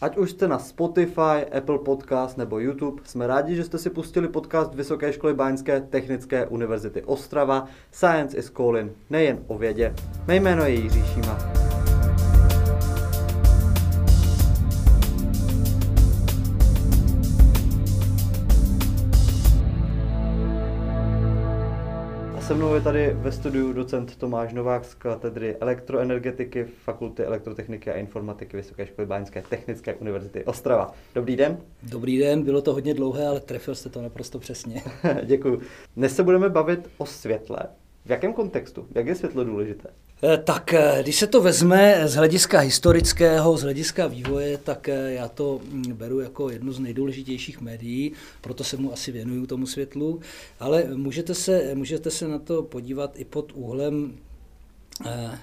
Ať už jste na Spotify, Apple Podcast nebo YouTube, jsme rádi, že jste si pustili podcast Vysoké školy Báňské technické univerzity Ostrava Science is Calling, nejen o vědě. Mé jméno je Jiří Šíma. Se mnou je tady ve studiu docent Tomáš Novák z katedry elektroenergetiky Fakulty elektrotechniky a informatiky Vysoké školy Báňské technické univerzity Ostrava. Dobrý den. Dobrý den, bylo to hodně dlouhé, ale trefil jste to naprosto přesně. Děkuji. Dnes se budeme bavit o světle. V jakém kontextu? Jak je světlo důležité? Eh, tak eh, když se to vezme z hlediska historického, z hlediska vývoje, tak eh, já to mm, beru jako jednu z nejdůležitějších médií, proto se mu asi věnuju tomu světlu, ale můžete se, můžete se na to podívat i pod úhlem Eh,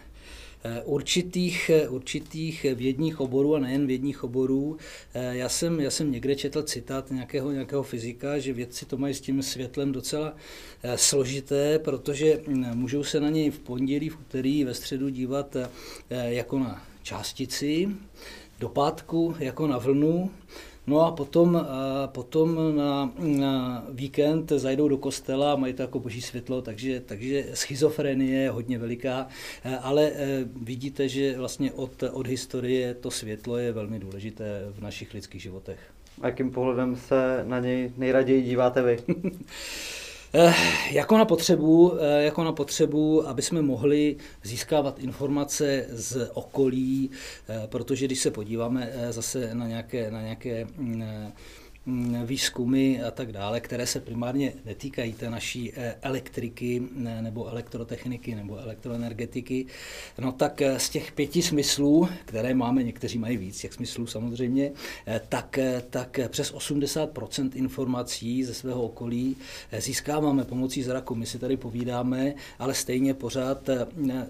určitých, eh, určitých vědních oborů a nejen vědních oborů. Eh, já jsem, já jsem někde četl citát nějakého, nějakého fyzika, že vědci to mají s tím světlem docela složité, protože hm, můžou se na něj v pondělí, v úterý, ve středu dívat jako na částici, do pátku jako na vlnu, No a potom, potom na, na víkend zajdou do kostela a mají to jako boží světlo, takže, takže schizofrenie je hodně veliká, ale e, vidíte, že vlastně od, od historie to světlo je velmi důležité v našich lidských životech. A jakým pohledem se na něj nejraději díváte vy? Eh, jako na potřebu, eh, jako na potřebu, aby jsme mohli získávat informace z okolí, eh, protože když se podíváme zase na nějaké, na nějaké mm, výzkumy a tak dále, které se primárně netýkají té naší eh, elektriky nebo elektrotechniky nebo elektroenergetiky, no tak eh, z těch pěti smyslů, které máme, někteří mají víc těch smyslů samozřejmě, eh, tak, tak přes 80% informací ze svého okolí získáváme pomocí zraku. My si tady povídáme, ale stejně pořád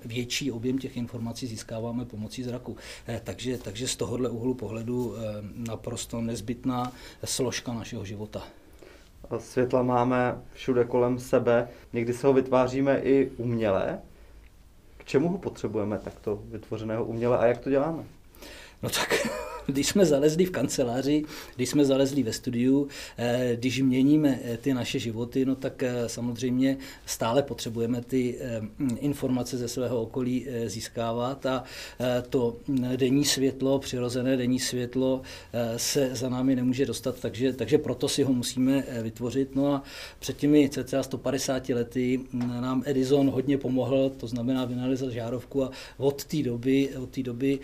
větší objem těch informací získáváme pomocí zraku. Takže, takže z tohohle úhlu pohledu naprosto nezbytná složka našeho života. Světla máme všude kolem sebe, někdy se ho vytváříme i uměle. K čemu ho potřebujeme takto vytvořeného uměle a jak to děláme? No tak když jsme zalezli v kanceláři, když jsme zalezli ve studiu, eh, když měníme eh, ty naše životy, no tak eh, samozřejmě stále potřebujeme ty informace ze svého okolí získávat a to denní světlo, přirozené denní světlo se za námi nemůže dostat, takže, takže proto si ho musíme vytvořit. No a před těmi cca 150 lety mm, nám Edison hodně pomohl, to znamená vynalezl žárovku a od té doby, od té doby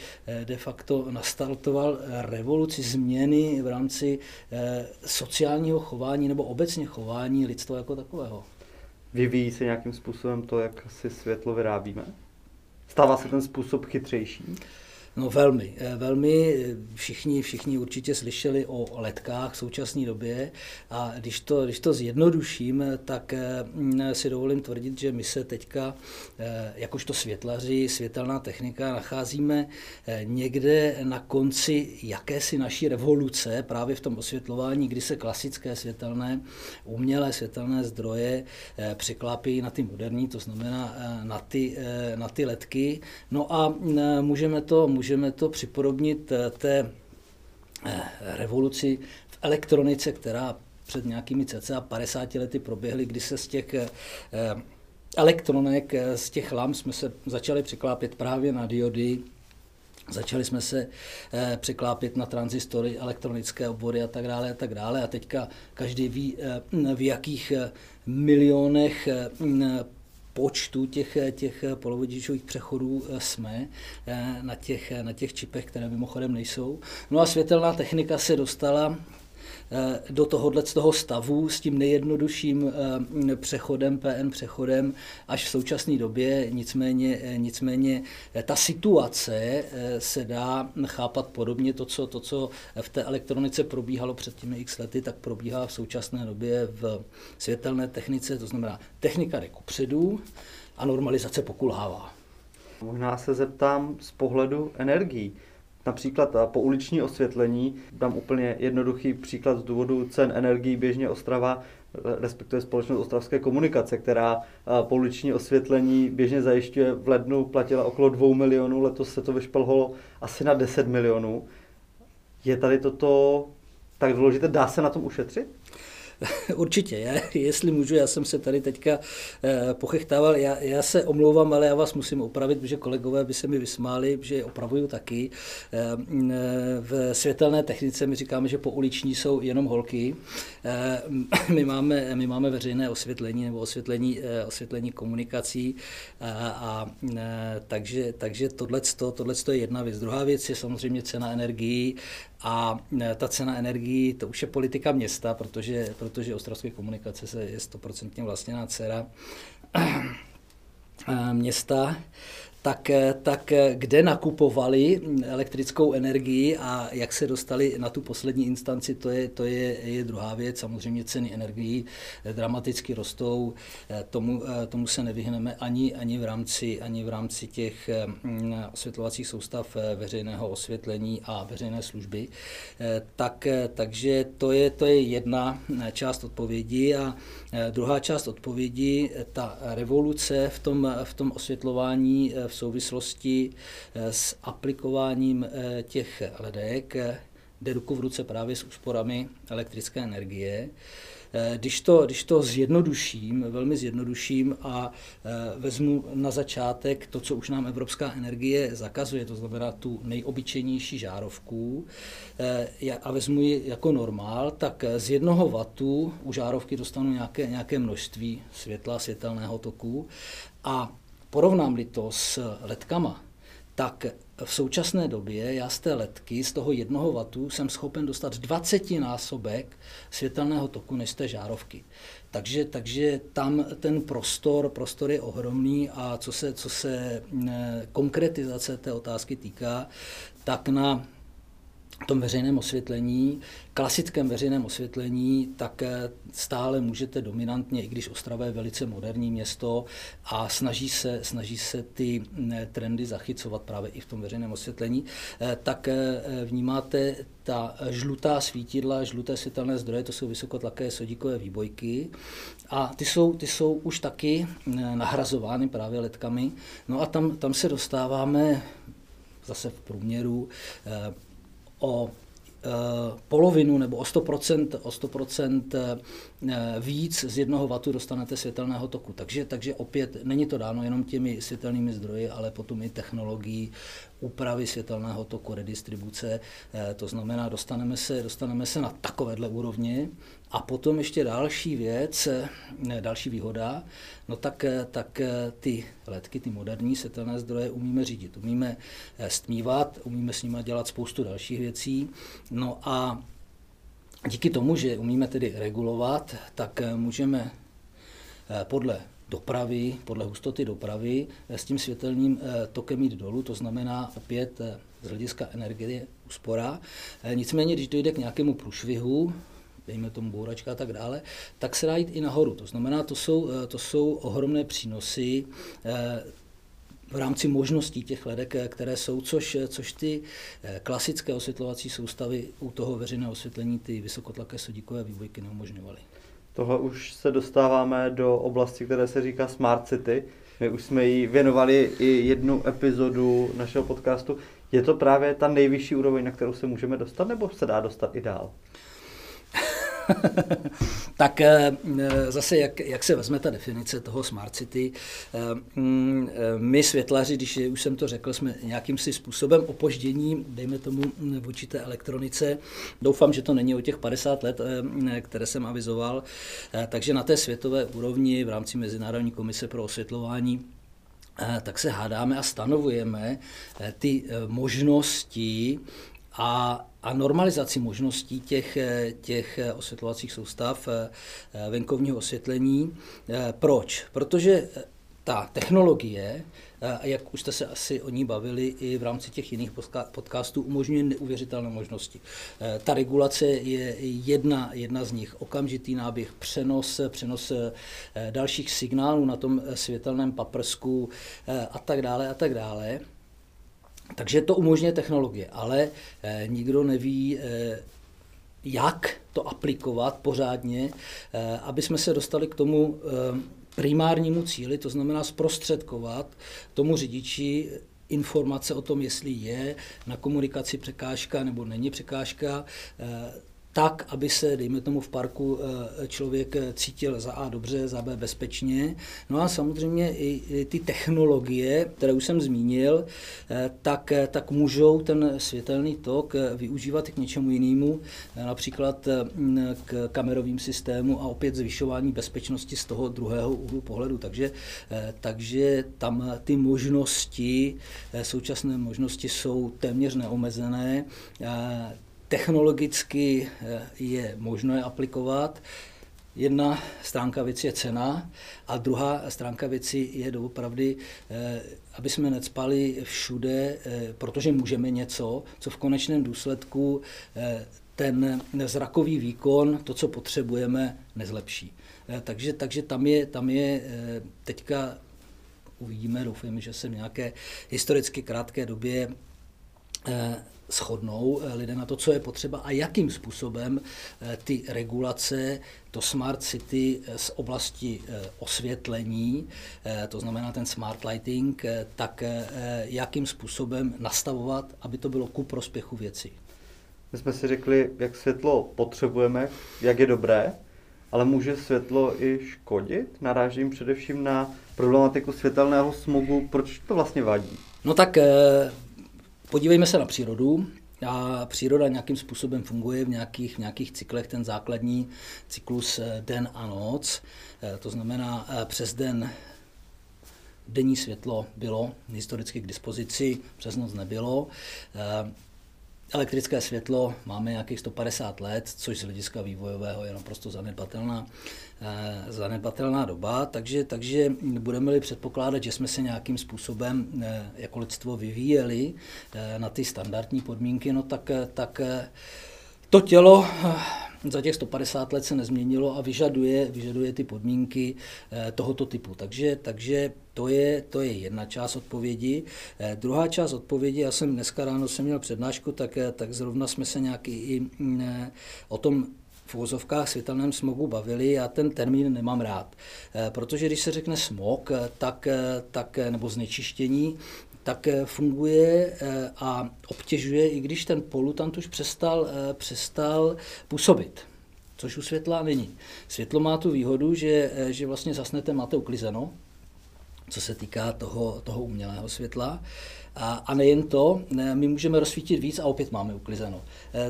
de facto nastartoval revoluci, změny v rámci eh, sociálního chování nebo obecně chování lidstva jako takového. Vyvíjí se nějakým způsobem to, jak si světlo vyrábíme? Stává se ten způsob chytřejší? No velmi, eh, velmi. Všichni, všichni určitě slyšeli o letkách v současné době a když to, když to zjednoduším, tak eh, si dovolím tvrdit, že my se teďka, eh, jakožto světlaři, světelná technika, nacházíme někde na konci jakési naší revoluce právě v tom osvětlování, kdy se klasické světelné, umělé světelné zdroje překlápí na ty moderní, to znamená na ty, na ty letky. No a můžeme to, můžeme to připodobnit eh, té eh, revoluci v elektronice, která před nějakými cca 50 lety proběhly, kdy se z těch eh, elektronek, z těch lamp jsme se začali překlápět právě na diody, Začali jsme se překlápět na transistory, elektronické obory a tak dále a tak dále. A teďka každý ví, v jakých milionech počtu těch, těch polovodičových přechodů eh, jsme eh, na těch, na těch čipech, které mimochodem nejsou. No a světelná technika se dostala do tohohle z toho stavu s tím nejjednodušším přechodem, PN přechodem až v současné době. Nicméně, nicméně ta situace se dá chápat podobně. To co, to, co v té elektronice probíhalo před těmi x lety, tak probíhá v současné době v světelné technice, to znamená technika jde kupředu a normalizace pokulhává. Možná se zeptám z pohledu energií. Například po uliční osvětlení, dám úplně jednoduchý příklad z důvodu cen energií běžně Ostrava, respektive společnost Ostravské komunikace, která po uliční osvětlení běžně zajišťuje v lednu platila okolo 2 milionů, letos se to vyšplholo asi na 10 milionů. Je tady toto tak důležité? Dá se na tom ušetřit? Určitě, já, jestli můžu, já jsem se tady teďka eh, pochechtával, já, já se omlouvám, ale já vás musím opravit, protože kolegové by se mi vysmáli, že opravuju taky. Eh, v světelné technice my říkáme, že po uliční jsou jenom holky. Eh, my máme, my máme veřejné osvětlení nebo osvětlení, osvětlení komunikací a, a takže, takže tohle je jedna věc. Druhá věc je samozřejmě cena energií a ta cena energií, to už je politika města, protože, protože Ostravské komunikace se je stoprocentně vlastněná dcera e, města tak, tak kde nakupovali elektrickou energii a jak se dostali na tu poslední instanci, to je, to je, je druhá věc. Samozřejmě ceny energií dramaticky rostou, tomu, tomu se nevyhneme ani, ani, v rámci, ani v rámci těch osvětlovacích soustav veřejného osvětlení a veřejné služby. Tak, takže to je, to je jedna část odpovědi a druhá část odpovědi, ta revoluce v tom, v tom osvětlování v souvislosti eh, s aplikováním eh, těch ledek jde ruku v ruce právě s úsporami elektrické energie. Eh, když to, když to zjednoduším, velmi zjednoduším a vezmu na začátek to, co už nám Evropská energie zakazuje, to znamená tu nejobyčejnější žárovku, a vezmu ji jako normál, tak z jednoho vatu u žárovky dostanu nějaké, nějaké množství světla, světelného toku a Porovnám-li to s letkama, tak v současné době já z té letky, z toho jednoho vatu, jsem schopen dostat 20 násobek světelného toku než z té žárovky. Takže, takže tam ten prostor, prostor je ohromný a co se, co se eh, konkretizace té otázky týká, tak na tom veřejném osvětlení, klasickém veřejném osvětlení, tak eh, stále můžete dominantně, i když Ostrava je velice moderní město a snaží se, snaží se ty trendy zachycovat právě i v tom veřejném osvětlení, eh, tak eh, vnímáte ta žlutá svítidla, žluté světelné zdroje, to jsou vysokotlaké sodíkové výbojky a ty jsou, ty jsou už taky nahrazovány právě letkami. No a tam, tam se dostáváme zase v průměru o e, polovinu nebo o 100%, o 100% e, víc z jednoho vatu dostanete světelného toku. Takže, takže opět není to dáno jenom těmi světelnými zdroji, ale potom i technologií úpravy světelného toku, redistribuce. E, to znamená, dostaneme se, dostaneme se na takovéhle úrovně, a potom ještě další věc, další výhoda, no tak, tak ty letky, ty moderní světelné zdroje umíme řídit, umíme stmívat, umíme s nimi dělat spoustu dalších věcí. No a díky tomu, že umíme tedy regulovat, tak můžeme eh, podle dopravy, podle hustoty dopravy eh, s tím světelným eh, tokem jít dolů, to znamená opět z hlediska energie úspora. Nicméně, když dojde k nějakému průšvihu, dejme tomu bouračka a tak dále, tak se dá jít i nahoru. To znamená, to jsou, eh, to jsou ohromné přínosy eh, v rámci možností těch ledek, eh, které jsou, což, což ty klasické osvětlovací soustavy u toho veřejného osvětlení, ty vysokotlaké sodíkové výbojky neumožňovaly. Tohle už se dostáváme do oblasti, které se říká Smart City. My už jsme jí věnovali i jednu epizodu našeho podcastu. Je to právě ta nejvyšší úroveň, na kterou se můžeme dostat, nebo se dá dostat i dál? tak eh, zase, jak, jak se vezme ta definice toho Smart City, eh, mm, eh, my světlaři, když už jsem to řekl, jsme nějakým si způsobem opoždění, dejme tomu v určité elektronice. Doufám, že to není o těch 50 let, které jsem avizoval. Takže na té světové úrovni v rámci Mezinárodní komise pro osvětlování tak se hádáme a stanovujeme ty možnosti a a normalizaci možností těch, eh, těch eh, osvětlovacích soustav eh, venkovního osvětlení. Proč? Protože ta technologie, jak už jste se asi o ní bavili i v rámci těch jiných podcastů, umožňuje neuvěřitelné možnosti. Ta regulace je jedna, jedna z nich. Okamžitý náběh, přenos, přenos dalších signálů na tom světelném paprsku a tak dále a tak dále. Takže to umožňuje technologie, ale eh, nikdo neví, eh, jak to aplikovat pořádně, eh, aby jsme se dostali k tomu primárnímu cíli, to znamená zprostředkovat tomu řidiči informace o tom, jestli je na komunikaci překážka nebo není překážka, tak, aby se, dejme tomu, v parku eh, člověk cítil za A dobře, za B bezpečně. No a samozřejmě i ty technologie, které už jsem zmínil, eh, tak, eh, tak můžou ten světelný tok využívat k něčemu jinému, například k kamerovým systému a opět zvyšování bezpečnosti z toho druhého úhlu pohledu. Takže, takže tam ty možnosti, současné možnosti jsou téměř neomezené technologicky eh, je možno je aplikovat. Jedna stránka věci je cena a druhá stránka věci je doopravdy, eh, aby jsme necpali všude, eh, protože můžeme něco, co v konečném důsledku ten zrakový výkon, to, co potřebujeme, nezlepší. Takže, takže tam, je, tam je teďka, uvidíme, doufujeme, že se v nějaké historicky krátké době shodnou eh, lidé na to, co je potřeba a jakým způsobem eh, ty regulace, to smart city eh, z oblasti osvětlení, to znamená ten smart lighting, tak jakým způsobem nastavovat, aby to bylo ku prospěchu věcí. My jsme si řekli, jak světlo potřebujeme, jak je dobré, ale může světlo i škodit? Narážím především na problematiku světelného smogu. Proč to vlastně vadí? No tak Podívejme se na přírodu. A příroda nějakým způsobem funguje v nějakých, v nějakých cyklech, ten základní cyklus eh, den a noc. Eh, to znamená, eh, přes den denní světlo bylo historicky k dispozici, přes noc nebylo. Elektrické světlo máme nějakých 150 let, což z hlediska vývojového je naprosto zanedbatelná, eh, zanedbatelná doba, takže, takže budeme-li předpokládat, že jsme se nějakým způsobem eh, jako lidstvo vyvíjeli eh, na ty standardní podmínky, no tak, tak to tělo za těch 150 let se nezměnilo a vyžaduje, vyžaduje ty podmínky eh, tohoto typu. Takže, takže to, je, to je jedna část odpovědi. Eh, druhá část odpovědi, já jsem dneska ráno jsem měl přednášku, tak, eh, tak zrovna jsme se nějak i mm, o tom v úzovkách světelném smogu bavili, já ten termín nemám rád. Protože když se řekne smog, tak, tak, nebo znečištění, tak eh, funguje eh, a obtěžuje, i když ten polutant už přestal, eh, přestal působit což u světla není. Světlo má tu výhodu, že, že vlastně zasnete, máte uklizeno, co se týká toho, toho umělého světla. A, a nejen to, my můžeme rozsvítit víc a opět máme uklizeno.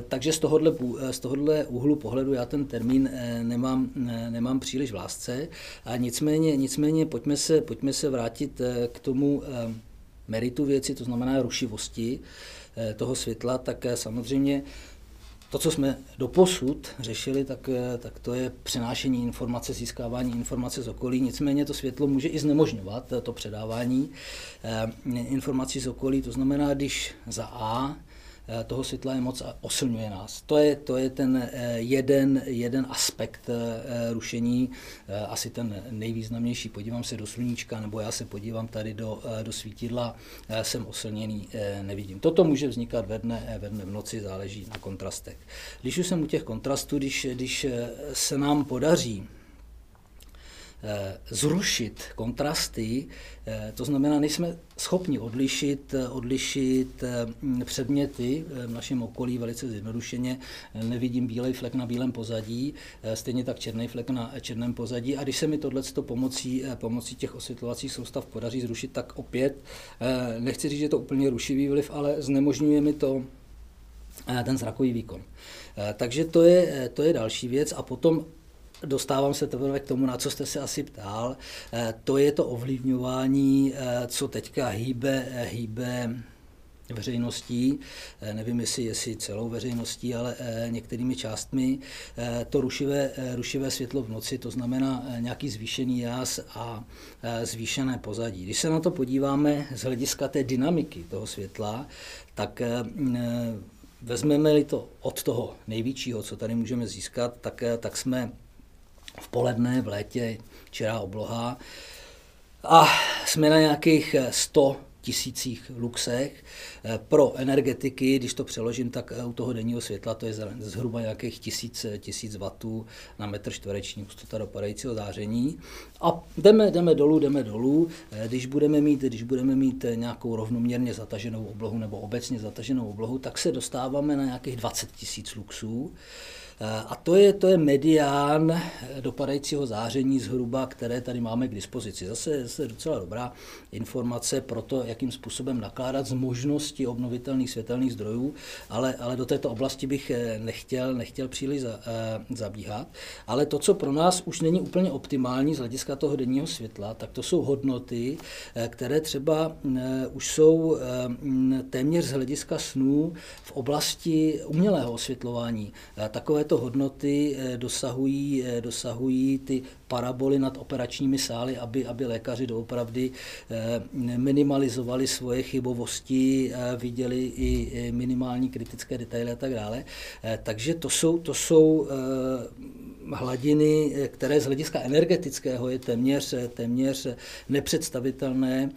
Takže z tohohle, z tohohle úhlu pohledu já ten termín nemám, nemám příliš v lásce. A nicméně, nicméně pojďme, se, pojďme se vrátit k tomu meritu věci, to znamená rušivosti eh, toho světla, tak eh, samozřejmě to, co jsme doposud řešili, tak, eh, tak to je přenášení informace, získávání informace z okolí. Nicméně to světlo může i znemožňovat to předávání informací z okolí. To znamená, když za A toho světla je moc a osilňuje nás. To je, to je ten eh, jeden, jeden aspekt eh, rušení, asi ten nejvýznamnější. Podívám se do sluníčka, nebo já se podívám tady do, do svítidla, jsem osilněný, nevidím. Toto může vznikat ve dne, ve dne v noci, záleží na kontrastech. Když už jsem u těch kontrastů, když, když se nám podaří Eh, zrušit kontrasty, eh, to znamená, nejsme schopni odlišit, eh, odlišit předměty v našem okolí velice zjednodušeně. Nevidím bílej flek na bílém pozadí, stejně tak černý flek na černém pozadí. A když se mi tohle pomocí, pomocí těch osvětlovacích soustav podaří zrušit, tak opět, nechci říct, že je to úplně rušivý vliv, ale znemožňuje mi to ten zrakový výkon. Takže to je, to je další věc. A potom dostávám se teprve k tomu, na co jste se asi ptal. Eh, to je to ovlivňování, eh, co teďka hýbe, eh, hýbe veřejností, nevím jestli, jestli celou veřejností, ale některými částmi, to rušivé, rušivé světlo v noci, to znamená nějaký zvýšený jas a zvýšené pozadí. Když se na to podíváme z hlediska té dynamiky toho světla, tak vezmeme-li to od toho největšího, co tady můžeme získat, tak, tak jsme v poledne, v létě, čirá obloha. A jsme na nějakých 100 tisících luxech. Pro energetiky, když to přeložím, tak u toho denního světla to je zhruba nějakých tisíc, tisíc vatů na metr čtvereční hustota dopadajícího záření. A jdeme, jdeme dolů, jdeme dolů. Když budeme mít, když budeme mít nějakou rovnoměrně zataženou oblohu nebo obecně zataženou oblohu, tak se dostáváme na nějakých 20 tisíc luxů. Eh, a to je, to je medián dopadajícího záření zhruba, které tady máme k dispozici. Zase, zase docela dobrá informace pro to, jakým způsobem nakládat z možnosti obnovitelných světelných zdrojů, ale, ale do této oblasti bych eh, nechtěl, nechtěl příliš za, uh, zabíhat. Ale to, co pro nás už není úplně optimální z hlediska toho denního světla, tak to jsou hodnoty, které třeba uh, už jsou uh, téměř z hlediska snů v oblasti umělého osvětlování. Takové to hodnoty eh, dosahují, eh, dosahují ty paraboly nad operačními sály, aby, aby lékaři doopravdy eh, minimalizovali svoje chybovosti, viděli i minimální kritické detaily a tak dále. Takže to jsou, to jsou hladiny, které z hlediska energetického je téměř, téměř nepředstavitelné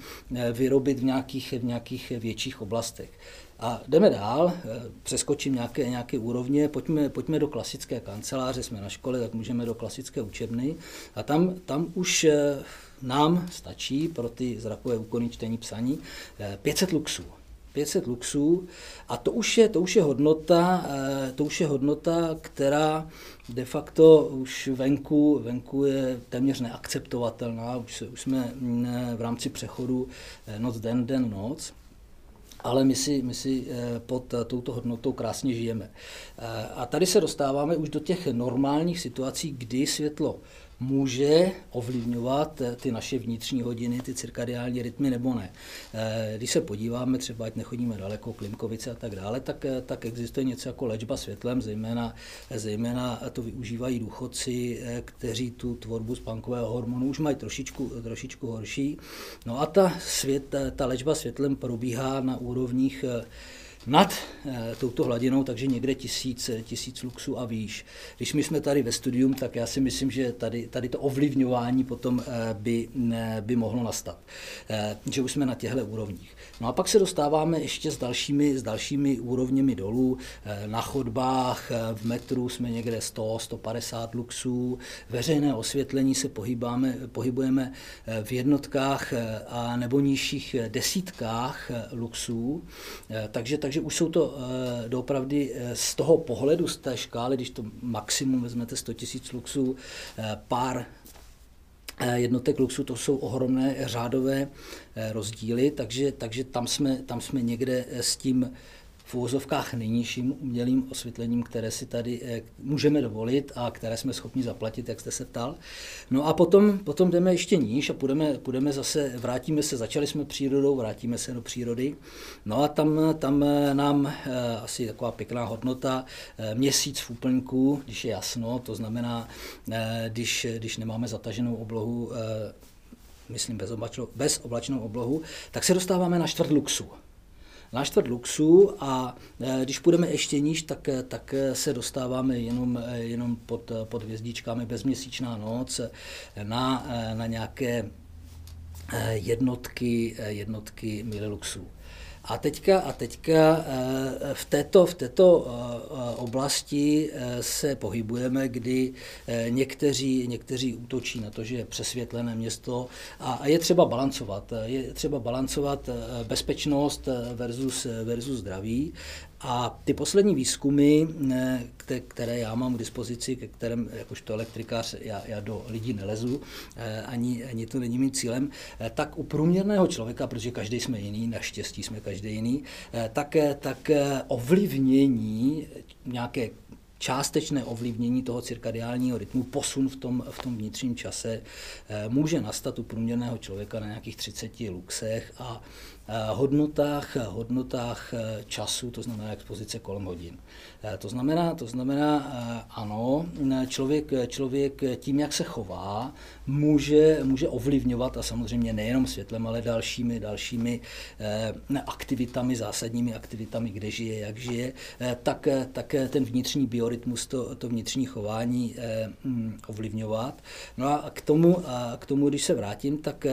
vyrobit v nějakých, v nějakých větších oblastech. A jdeme dál, eh, přeskočím nějaké, nějaké úrovně, pojďme, pojďme do klasické kanceláře, jsme na škole, tak můžeme do klasické učebny. A tam, tam už eh, nám stačí pro ty zrakové úkony čtení psaní 500 eh, luxů. 500 luxů. A to už je, to už je hodnota, to už je hodnota, která de facto už venku, venku je téměř neakceptovatelná, už, už jsme mm, v rámci přechodu noc den, den noc ale my si, my si eh, pod eh, touto hodnotou krásně žijeme. Eh, a tady se dostáváme už do těch normálních situací, kdy světlo může ovlivňovat eh, ty naše vnitřní hodiny, ty cirkadiální rytmy nebo ne. Eh, když se podíváme, třeba ať nechodíme daleko, Klimkovice a tak dále, tak, eh, tak existuje něco jako léčba světlem, zejména, zejména to využívají důchodci, kteří tu tvorbu spánkového hormonu už mají trošičku, trošičku horší. No a ta, svět, ta léčba světlem probíhá na úrovních nad e, touto hladinou, takže někde tisíc, tisíc luxů a výš. Když my jsme tady ve studium, tak já si myslím, že tady, tady to ovlivňování potom e, by, ne, by mohlo nastat. Že už jsme na těchto úrovních. No a pak se dostáváme ještě s dalšími, s dalšími úrovněmi dolů. Na chodbách, v metru jsme někde 100, 150 luxů. Veřejné osvětlení se pohybáme, pohybujeme v jednotkách a nebo nižších desítkách luxů. Takže, takže takže už jsou to uh, doopravdy uh, z toho pohledu, z té škály, když to maximum vezmete 100 000 luxů, uh, pár jednotek luxu, to jsou ohromné řádové rozdíly, takže, takže tam, jsme, tam jsme někde s tím v úvozovkách nejnižším umělým osvětlením, které si tady eh, můžeme dovolit a které jsme schopni zaplatit, jak jste se ptal. No a potom, potom jdeme ještě níž a půjdeme, půjdeme zase, vrátíme se, začali jsme přírodou, vrátíme se do přírody. No a tam, tam eh, nám eh, asi taková pěkná hodnota, měsíc v úplňku, když je jasno, to znamená, když, když nemáme zataženou oblohu, myslím bez, oblačnou, bez oblačnou oblohu, tak se dostáváme na čtvrt luxu na čtvrt luxu a e, když půjdeme ještě níž, tak, e, tak e, se dostáváme jenom, jenom pod, pod hvězdičkami bezměsíčná noc na, na nějaké jednotky, jednotky mililuxů. A teďka, a teďka eh, v této, v této eh, oblasti eh, se pohybujeme, kdy někteří, někteří útočí na to, že je přesvětlené město a je třeba balancovat. Je třeba balancovat bezpečnost versus, versus zdraví. A ty poslední výzkumy, eh, které já mám k dispozici, ke kterém jakožto elektrikář já, já do lidí nelezu, eh, ani, ani to není mým cílem, eh, tak u průměrného člověka, protože každý jsme jiný, naštěstí jsme každý jiný, tak, tak ovlivnění nějaké částečné ovlivnění toho cirkadiálního rytmu, posun v tom, v tom vnitřním čase, může nastat u průměrného člověka na nějakých 30 luxech a Eh, hodnotách, hodnotách eh, času, to znamená expozice kolem hodin. Eh, to znamená, to znamená ano, člověk, člověk tím, jak se chová, může, může ovlivňovat a samozřejmě nejenom světlem, ale dalšími, dalšími aktivitami, zásadními aktivitami, kde žije, jak žije, tak, tak ten vnitřní biorytmus, to, to vnitřní chování mm, ovlivňovat. No a k tomu, k tomu, když se vrátím, tak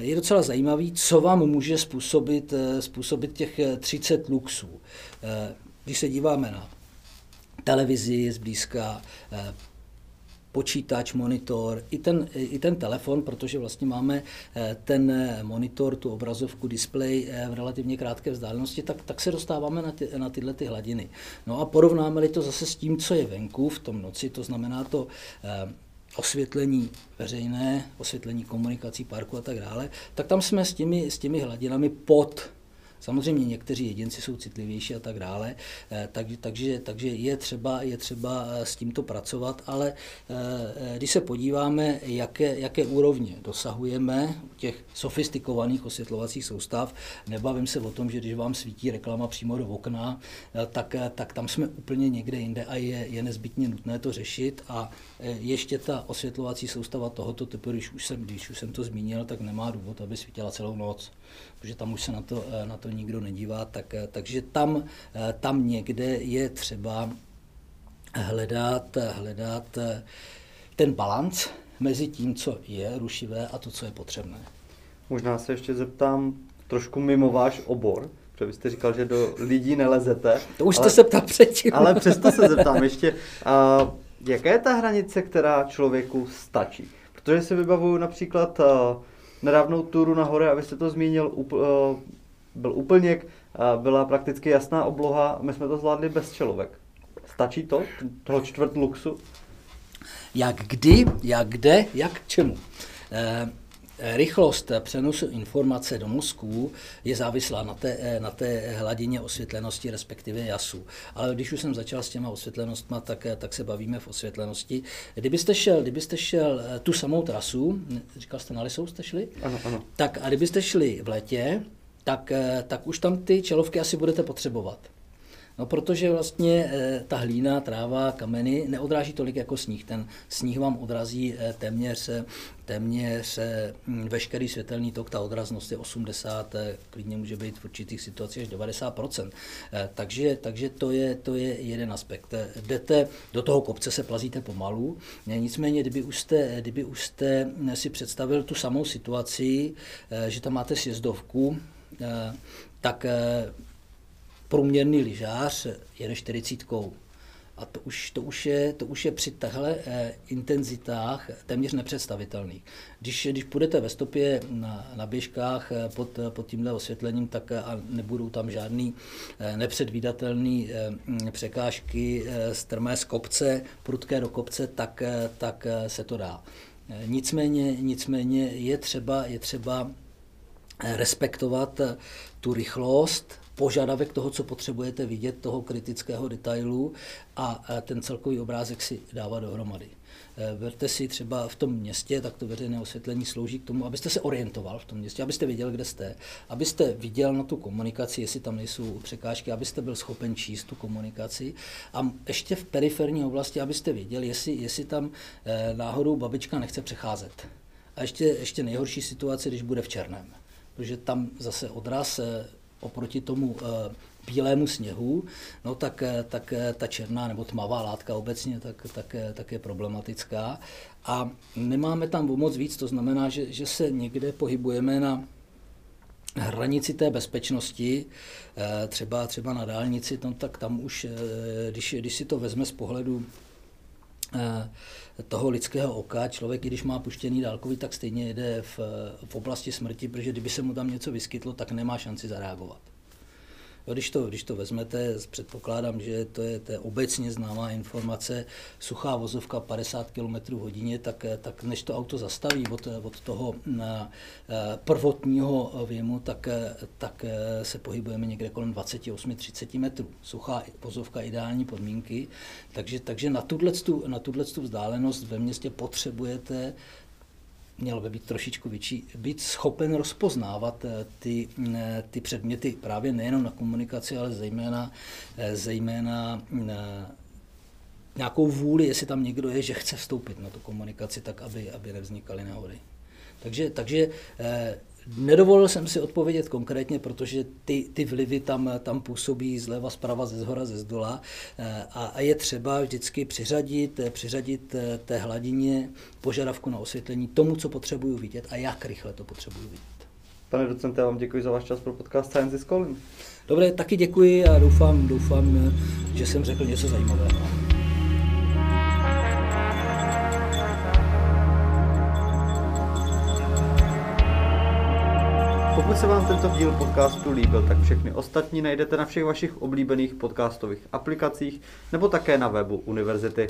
je docela zajímavý, co vám může způsobit, způsobit těch 30 luxů. Když se díváme na televizi zblízka, počítač, monitor, i ten, i ten telefon, protože vlastně máme eh, ten monitor, tu obrazovku, displej eh, v relativně krátké vzdálenosti, tak, tak se dostáváme na, ty, na tyhle ty hladiny. No a porovnáme-li to zase s tím, co je venku v tom noci, to znamená to eh, osvětlení veřejné, osvětlení komunikací, parku a tak dále, tak tam jsme s těmi, s těmi hladinami pod Samozřejmě někteří jedinci jsou citlivější a tak dále, eh, tak, takže, takže je, třeba, je třeba eh, s tímto pracovat, ale eh, když se podíváme, jaké, jaké úrovně dosahujeme u těch sofistikovaných osvětlovacích soustav, nebavím se o tom, že když vám svítí reklama přímo do okna, tak, tak tam jsme úplně někde jinde a je, je nezbytně nutné to řešit a ještě ta osvětlovací soustava tohoto typu, když už jsem, když už jsem to zmínil, tak nemá důvod, aby svítila celou noc protože tam už se na to, na to nikdo nedívá, tak, takže tam, tam někde je třeba hledat, hledat ten balans mezi tím, co je rušivé a to, co je potřebné. Možná se ještě zeptám trošku mimo váš obor, protože vy jste říkal, že do lidí nelezete. To už ale, jste se ptal předtím. Ale přesto se zeptám ještě, a, jaká je ta hranice, která člověku stačí? Protože si vybavuju například nedávnou turu na hory, abyste to zmínil, uh, byl úplněk, byla prakticky jasná obloha my jsme to zvládli bez čelovek. Stačí to, toho čtvrt luxu? Jak kdy, jak kde, jak k čemu. Uh, Rychlost přenosu informace do mozku je závislá na té, na té hladině osvětlenosti, respektive jasu. Ale když už jsem začal s těma osvětlenostma, tak, tak se bavíme v osvětlenosti. Kdybyste šel, kdybyste šel eh, tu samou trasu, říkal jste na Lisou, jste šli? Ano, ano. Tak a kdybyste šli v létě, tak, eh, tak už tam ty čelovky asi budete potřebovat. No, protože vlastně e, ta hlína, tráva, kameny neodráží tolik jako sníh. Ten sníh vám odrazí e, téměř, téměř e, veškerý světelný tok, ta odraznost je 80, e, klidně může být v určitých situacích až 90 e, takže, takže to, je, to je jeden aspekt. Jdete do toho kopce, se plazíte pomalu, nicméně, kdyby už jste, kdyby už jste si představil tu samou situaci, že tam máte sjezdovku, tak průměrný lyžář jede 40. A to už, to už, je, to už je při tahle eh, intenzitách téměř nepředstavitelný. Když, když půjdete ve stopě na, na běžkách eh, pod, pod tímhle osvětlením, tak eh, a nebudou tam žádný eh, nepředvídatelný eh, překážky, eh, strmé z kopce, prudké do kopce, tak, eh, tak eh, se to dá. Eh, nicméně, nicméně je třeba, je třeba eh, respektovat eh, tu rychlost, požadavek toho, co potřebujete vidět, toho kritického detailu a ten celkový obrázek si dává dohromady. E, verte si třeba v tom městě, tak to veřejné osvětlení slouží k tomu, abyste se orientoval v tom městě, abyste viděl, kde jste, abyste viděl na tu komunikaci, jestli tam nejsou překážky, abyste byl schopen číst tu komunikaci a ještě v periferní oblasti, abyste věděl, jestli, jestli tam e, náhodou babička nechce přecházet. A ještě, ještě nejhorší situace, když bude v černém, protože tam zase odraz e, oproti tomu eh, bílému sněhu, no tak, eh, tak eh, ta černá nebo tmavá látka obecně tak, tak, tak je problematická. A nemáme tam o moc víc, to znamená, že, že se někde pohybujeme na hranici té bezpečnosti, třeba, třeba na dálnici, no, tak tam už, když, když si to vezme z pohledu toho lidského oka, člověk, když má puštěný dálkový, tak stejně jede v, v oblasti smrti, protože kdyby se mu tam něco vyskytlo, tak nemá šanci zareagovat. Jo, když, to, když to vezmete, předpokládám, že to je, to je obecně známá informace, suchá vozovka 50 km hodině, tak, tak než to auto zastaví od, od toho na, eh, prvotního věmu, tak, tak se pohybujeme někde kolem 28-30 metrů. Suchá vozovka, ideální podmínky, takže, takže na tuhle na vzdálenost ve městě potřebujete měl by být trošičku větší, být schopen rozpoznávat eh, ty, eh, ty předměty právě nejenom na komunikaci, ale zejména, eh, zejména nějakou vůli, jestli tam někdo je, že chce vstoupit na tu komunikaci, tak aby, aby nevznikaly nehody. Takže, takže Nedovolil jsem si odpovědět konkrétně, protože ty, ty vlivy tam, tam působí zleva, zprava, ze zhora, ze zdola a, a je třeba vždycky přiřadit, přiřadit té hladině požadavku na osvětlení tomu, co potřebuju vidět a jak rychle to potřebuju vidět. Pane docente, já vám děkuji za váš čas pro podcast Science is Calling. Dobré, taky děkuji a doufám, doufám, že jsem řekl něco zajímavého. Pokud se vám tento díl podcastu líbil, tak všechny ostatní najdete na všech vašich oblíbených podcastových aplikacích nebo také na webu univerzity.